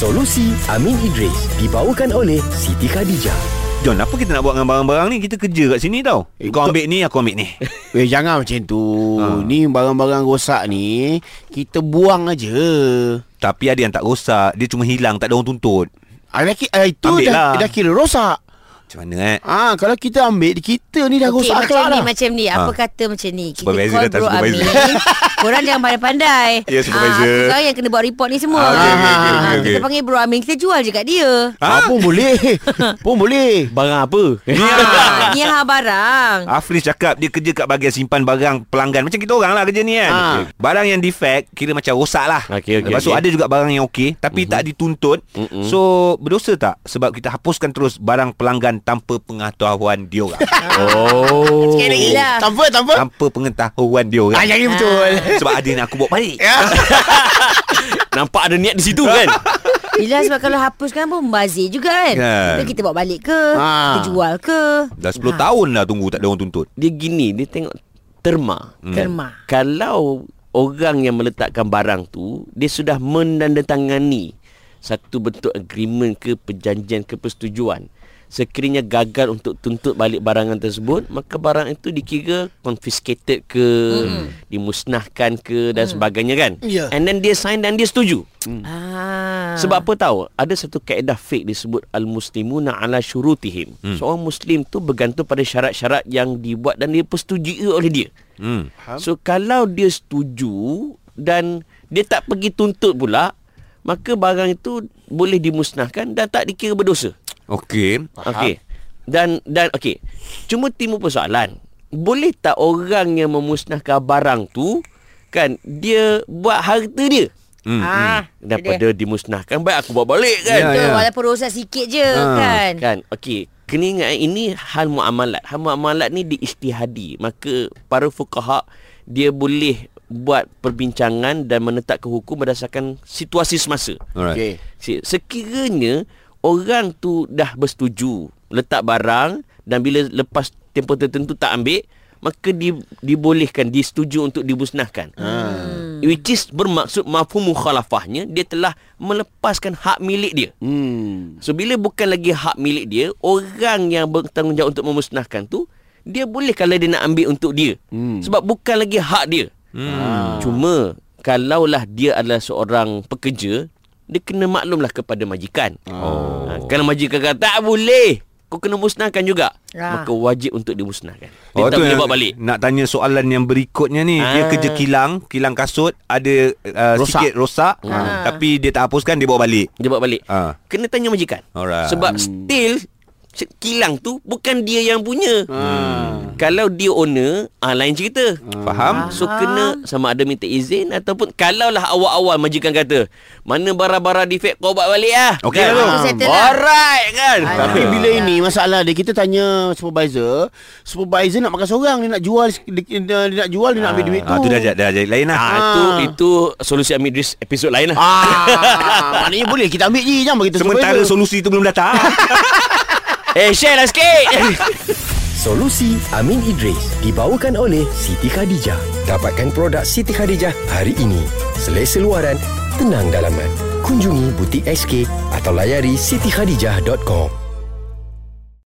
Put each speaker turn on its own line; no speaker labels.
Solusi Amin Idris dibawakan oleh Siti Khadijah.
John, apa kita nak buat dengan barang-barang ni? Kita kerja kat sini tau.
Eh,
Kau ambil ni, aku ambil ni.
Eh jangan macam tu.
Ha.
Ni barang-barang rosak ni kita buang aja.
Tapi ada yang tak rosak. Dia cuma hilang. Tak ada orang tuntut.
Ah, dah, ah, itu
Ambil
dah,
lah.
dah kira rosak.
Macam mana eh?
Ah, kalau kita ambil kita ni dah rosak
macam
akhlak
ni,
dah.
macam ni. Apa
Ha.
kata macam ni? Kita
Supervisor
call
datang,
bro
supervisor.
Amin. Korang jangan pandai-pandai.
Ya, supervisor.
Ah, yang kena buat report ni semua.
Ah, okey, okey, okey,
Ah,
okey,
Kita
okey.
panggil bro Amin. Kita jual je kat dia.
Ah, pun boleh. pun boleh.
Barang apa?
Ni
Ha,
lah.
ni ha barang.
Afris cakap dia kerja kat bahagian simpan barang pelanggan. Macam kita orang lah kerja ni kan.
Ha.
Barang yang defect kira macam rosak lah.
Okey, okey,
Lepas tu
okey.
ada juga barang yang okey tapi tak dituntut.
Mhm.
So berdosa tak sebab kita hapuskan terus barang pelanggan tanpa pengetahuan dia orang.
Oh.
Sekali lagi lah.
Tanpa, tanpa.
tanpa pengetahuan dia orang.
Ah, jadi betul.
Sebab ada yang aku bawa balik.
Ya.
Nampak ada niat di situ kan?
Yelah sebab kalau hapuskan pun membazir juga kan.
Kan.
Kita, kita bawa balik ke?
Ha.
Kita jual ke?
Dah 10 tahun dah tunggu tak ada orang tuntut.
Dia gini, dia tengok terma.
Hmm.
Terma.
Kalau orang yang meletakkan barang tu, dia sudah menandatangani satu bentuk agreement ke perjanjian ke persetujuan. Sekiranya gagal untuk tuntut balik barangan tersebut, maka barang itu dikira confiscated ke, dimusnahkan ke dan sebagainya kan.
Ya.
And then dia sign dan dia setuju.
Ah.
Sebab apa tahu? Ada satu kaedah fiqh disebut al-muslimuna ala syurutihim. Hmm. Seorang muslim tu bergantung pada syarat-syarat yang dibuat dan dia persetujui oleh dia.
Hmm.
So kalau dia setuju dan dia tak pergi tuntut pula, maka barang itu boleh dimusnahkan dan tak dikira berdosa.
Okey.
Okey. Dan dan okey. Cuma timbul persoalan. Boleh tak orang yang memusnahkan barang tu kan dia buat harta dia
Hmm.
Ah,
daripada dimusnahkan baik aku bawa balik kan.
Ya, ya.
walaupun rosak sikit je
Ha.
kan.
Kan Okey Kena ingat ini hal muamalat Hal muamalat ni diistihadi Maka para fukaha Dia boleh buat perbincangan Dan menetapkan hukum berdasarkan situasi semasa
Alright.
Okey.
Se- Sekiranya Orang tu dah bersetuju Letak barang Dan bila lepas tempoh tertentu tak ambil Maka di, dibolehkan Disetujui untuk dimusnahkan hmm. Which is bermaksud Mafhum mukhalafahnya Dia telah melepaskan hak milik dia
Hmm.
So bila bukan lagi hak milik dia, orang yang bertanggungjawab untuk memusnahkan tu, dia boleh kalau dia nak ambil untuk dia.
Hmm.
Sebab bukan lagi hak dia.
Hmm.
Cuma kalaulah dia adalah seorang pekerja, dia kena maklumlah kepada majikan.
Oh.
Ha, kalau majikan kata tak boleh, kau kena musnahkan juga.
Ah.
Maka wajib untuk dimusnahkan. Dia
Oh
tak boleh bawa balik.
Nak tanya soalan yang berikutnya ni Dia
Ah.
kerja kilang Kilang kasut Ada uh,
Rosak.
sikit rosak
Ah.
Tapi dia tak hapuskan Dia bawa balik
Dia bawa balik.
Ah.
Kena tanya majikan.
Alright.
Sebab still se- kilang tu bukan dia yang punya.
Hmm.
Kalau dia owner, ah lain cerita.
Faham?
So kena sama ada minta izin ataupun kalaulah awal-awal majikan kata, mana barang-barang defect kau bawa balik ah.
Okey
kan?
lah tu.
Ah, settle lah.
Alright kan.
Alah.
Tapi bila ini masalah dia kita tanya supervisor, supervisor nak makan seorang dia nak jual dia, dia, nak jual dia nak ambil duit tu.
Ah, tu dah, dah, jadi lain lah
Ah, itu itu solusi Amir Idris episod lain lah.
Ah, maknanya boleh kita ambil je jangan bagi kita
Sementara
supervisor.
solusi tu belum datang
Eh, share lah sikit.
Solusi Amin Idris dibawakan oleh Siti Khadijah. Dapatkan produk Siti Khadijah hari ini. Selesa luaran, tenang dalaman. Kunjungi butik SK atau layari sitikhadijah.com.